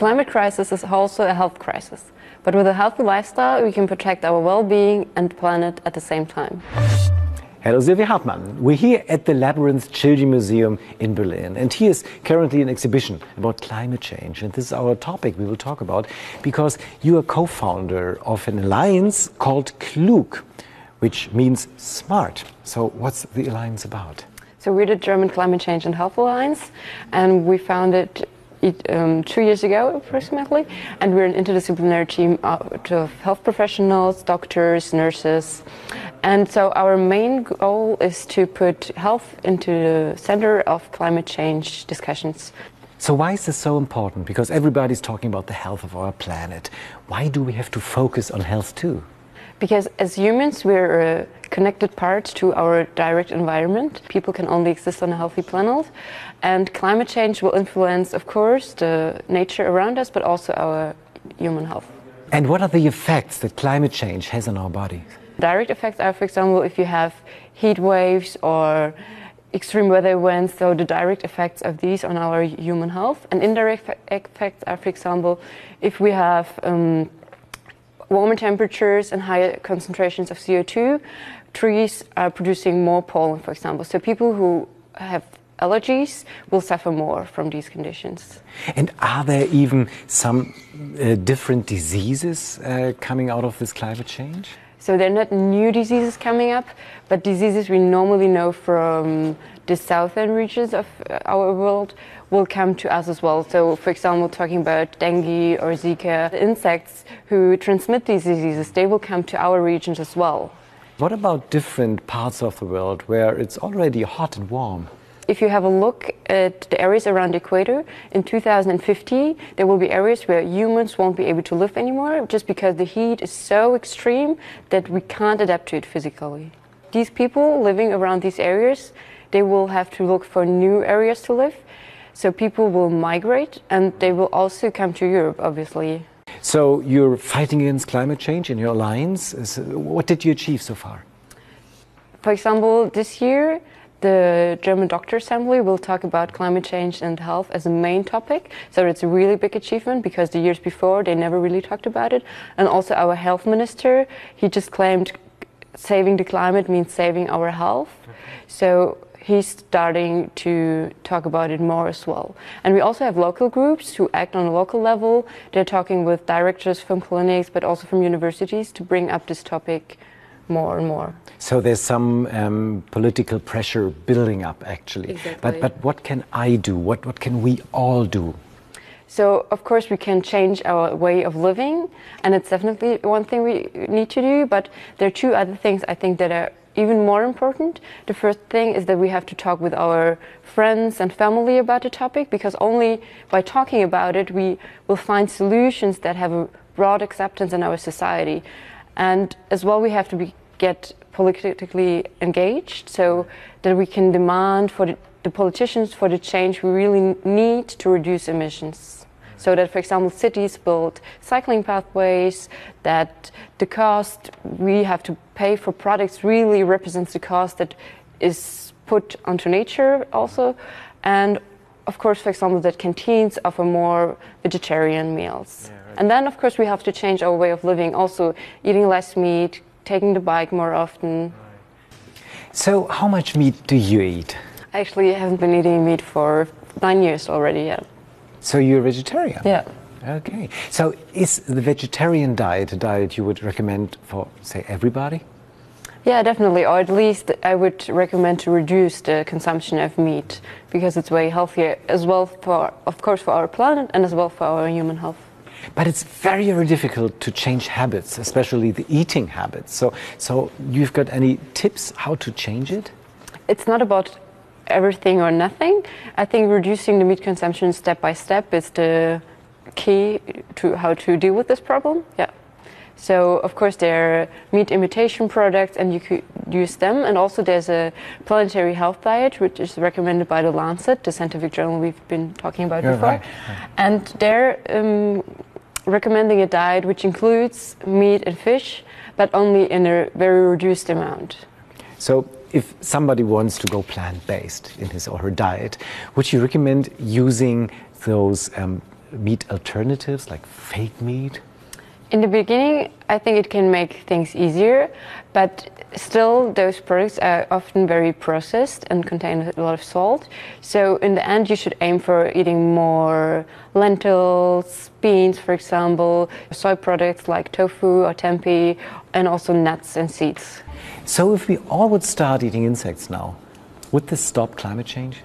climate crisis is also a health crisis. But with a healthy lifestyle, we can protect our well being and planet at the same time. Hello, Sylvia Hartmann. We're here at the Labyrinth Children Museum in Berlin, and here's currently an exhibition about climate change. And this is our topic we will talk about because you are co founder of an alliance called Klug, which means smart. So, what's the alliance about? So, we're the German Climate Change and Health Alliance, and we founded um, two years ago, approximately, and we're an interdisciplinary team of health professionals, doctors, nurses, and so our main goal is to put health into the center of climate change discussions. So why is this so important? Because everybody's talking about the health of our planet. Why do we have to focus on health too? Because as humans, we're a connected part to our direct environment. People can only exist on a healthy planet. And climate change will influence, of course, the nature around us, but also our human health. And what are the effects that climate change has on our bodies? Direct effects are, for example, if you have heat waves or extreme weather events, so the direct effects of these on our human health. And indirect effects are, for example, if we have um, warmer temperatures and higher concentrations of CO2, trees are producing more pollen, for example. So people who have allergies will suffer more from these conditions. And are there even some uh, different diseases uh, coming out of this climate change? So they're not new diseases coming up, but diseases we normally know from the southern regions of uh, our world will come to us as well. So, for example, talking about dengue or Zika, insects who transmit these diseases, they will come to our regions as well. What about different parts of the world where it's already hot and warm? If you have a look at the areas around the equator, in 2050, there will be areas where humans won't be able to live anymore just because the heat is so extreme that we can't adapt to it physically. These people living around these areas, they will have to look for new areas to live. So people will migrate and they will also come to Europe, obviously. So you're fighting against climate change in your alliance. What did you achieve so far? For example, this year, the German Doctor Assembly will talk about climate change and health as a main topic. So it's a really big achievement because the years before they never really talked about it. And also our health minister, he just claimed saving the climate means saving our health. So he's starting to talk about it more as well. And we also have local groups who act on a local level. They're talking with directors from clinics, but also from universities to bring up this topic more and more. So there's some um, political pressure building up, actually. Exactly. But but what can I do? What what can we all do? So of course we can change our way of living, and it's definitely one thing we need to do. But there are two other things I think that are even more important. The first thing is that we have to talk with our friends and family about the topic because only by talking about it we will find solutions that have a broad acceptance in our society. And as well, we have to be, get politically engaged so that we can demand for the, the politicians for the change we really need to reduce emissions. So that, for example, cities build cycling pathways, that the cost we have to pay for products really represents the cost that is put onto nature also. And of course, for example, that canteens offer more vegetarian meals. Yeah, right. And then, of course, we have to change our way of living, also eating less meat, taking the bike more often. So, how much meat do you eat? I actually haven't been eating meat for nine years already, yeah. So, you're a vegetarian? Yeah. Okay. So, is the vegetarian diet a diet you would recommend for, say, everybody? Yeah, definitely. Or at least I would recommend to reduce the consumption of meat because it's way healthier as well for, of course, for our planet and as well for our human health. But it's very, very difficult to change habits, especially the eating habits. So, so you've got any tips how to change it? It's not about everything or nothing. I think reducing the meat consumption step by step is the key to how to deal with this problem. Yeah. So of course there are meat imitation products and you could use them and also there's a planetary health diet which is recommended by the Lancet, the scientific journal we've been talking about before. Right. And they're um, recommending a diet which includes meat and fish but only in a very reduced amount. So if somebody wants to go plant-based in his or her diet, would you recommend using those um, meat alternatives like fake meat? In the beginning, I think it can make things easier, but still, those products are often very processed and contain a lot of salt. So, in the end, you should aim for eating more lentils, beans, for example, soy products like tofu or tempeh, and also nuts and seeds. So, if we all would start eating insects now, would this stop climate change?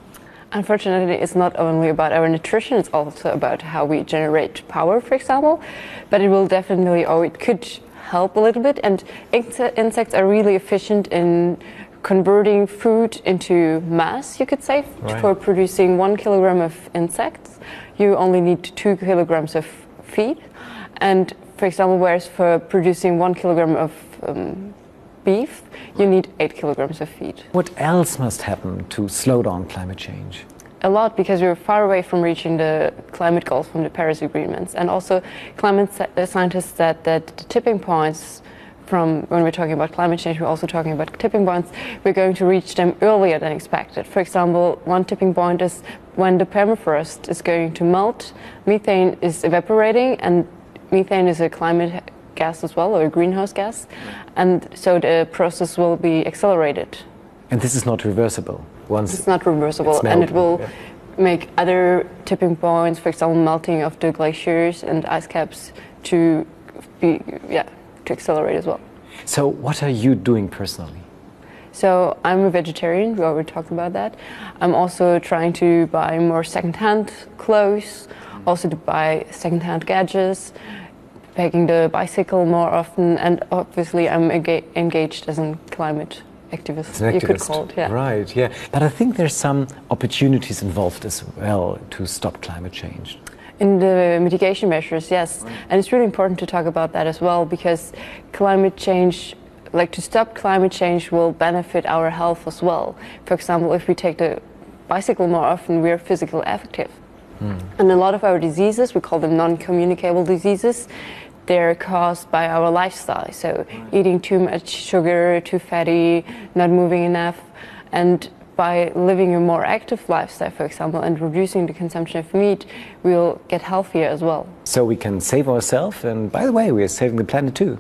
Unfortunately, it's not only about our nutrition, it's also about how we generate power, for example. But it will definitely, or it could help a little bit. And insects are really efficient in converting food into mass, you could say. Right. For producing one kilogram of insects, you only need two kilograms of feed. And for example, whereas for producing one kilogram of um, beef, you need eight kilograms of feed. What else must happen to slow down climate change? A lot because we're far away from reaching the climate goals from the Paris agreements. And also, climate uh, scientists said that the tipping points from when we're talking about climate change, we're also talking about tipping points. We're going to reach them earlier than expected. For example, one tipping point is when the permafrost is going to melt, methane is evaporating, and methane is a climate gas as well, or greenhouse gas, and so the process will be accelerated. And this is not reversible. Once it's not reversible, it's and it will yeah. make other tipping points, for example, melting of the glaciers and ice caps, to be yeah to accelerate as well. So, what are you doing personally? So I'm a vegetarian. We already talked about that. I'm also trying to buy more secondhand clothes, also to buy secondhand gadgets, taking the bicycle more often, and obviously I'm engaged as a climate activist, activist. you could call it. Yeah. Right, yeah. But I think there's some opportunities involved as well to stop climate change. In the mitigation measures, yes. Right. And it's really important to talk about that as well because climate change, like to stop climate change, will benefit our health as well. For example, if we take the bicycle more often, we're physically active. Mm. And a lot of our diseases, we call them non communicable diseases, they're caused by our lifestyle. So eating too much sugar, too fatty, not moving enough, and by living a more active lifestyle, for example, and reducing the consumption of meat, we'll get healthier as well. So we can save ourselves, and by the way, we are saving the planet too.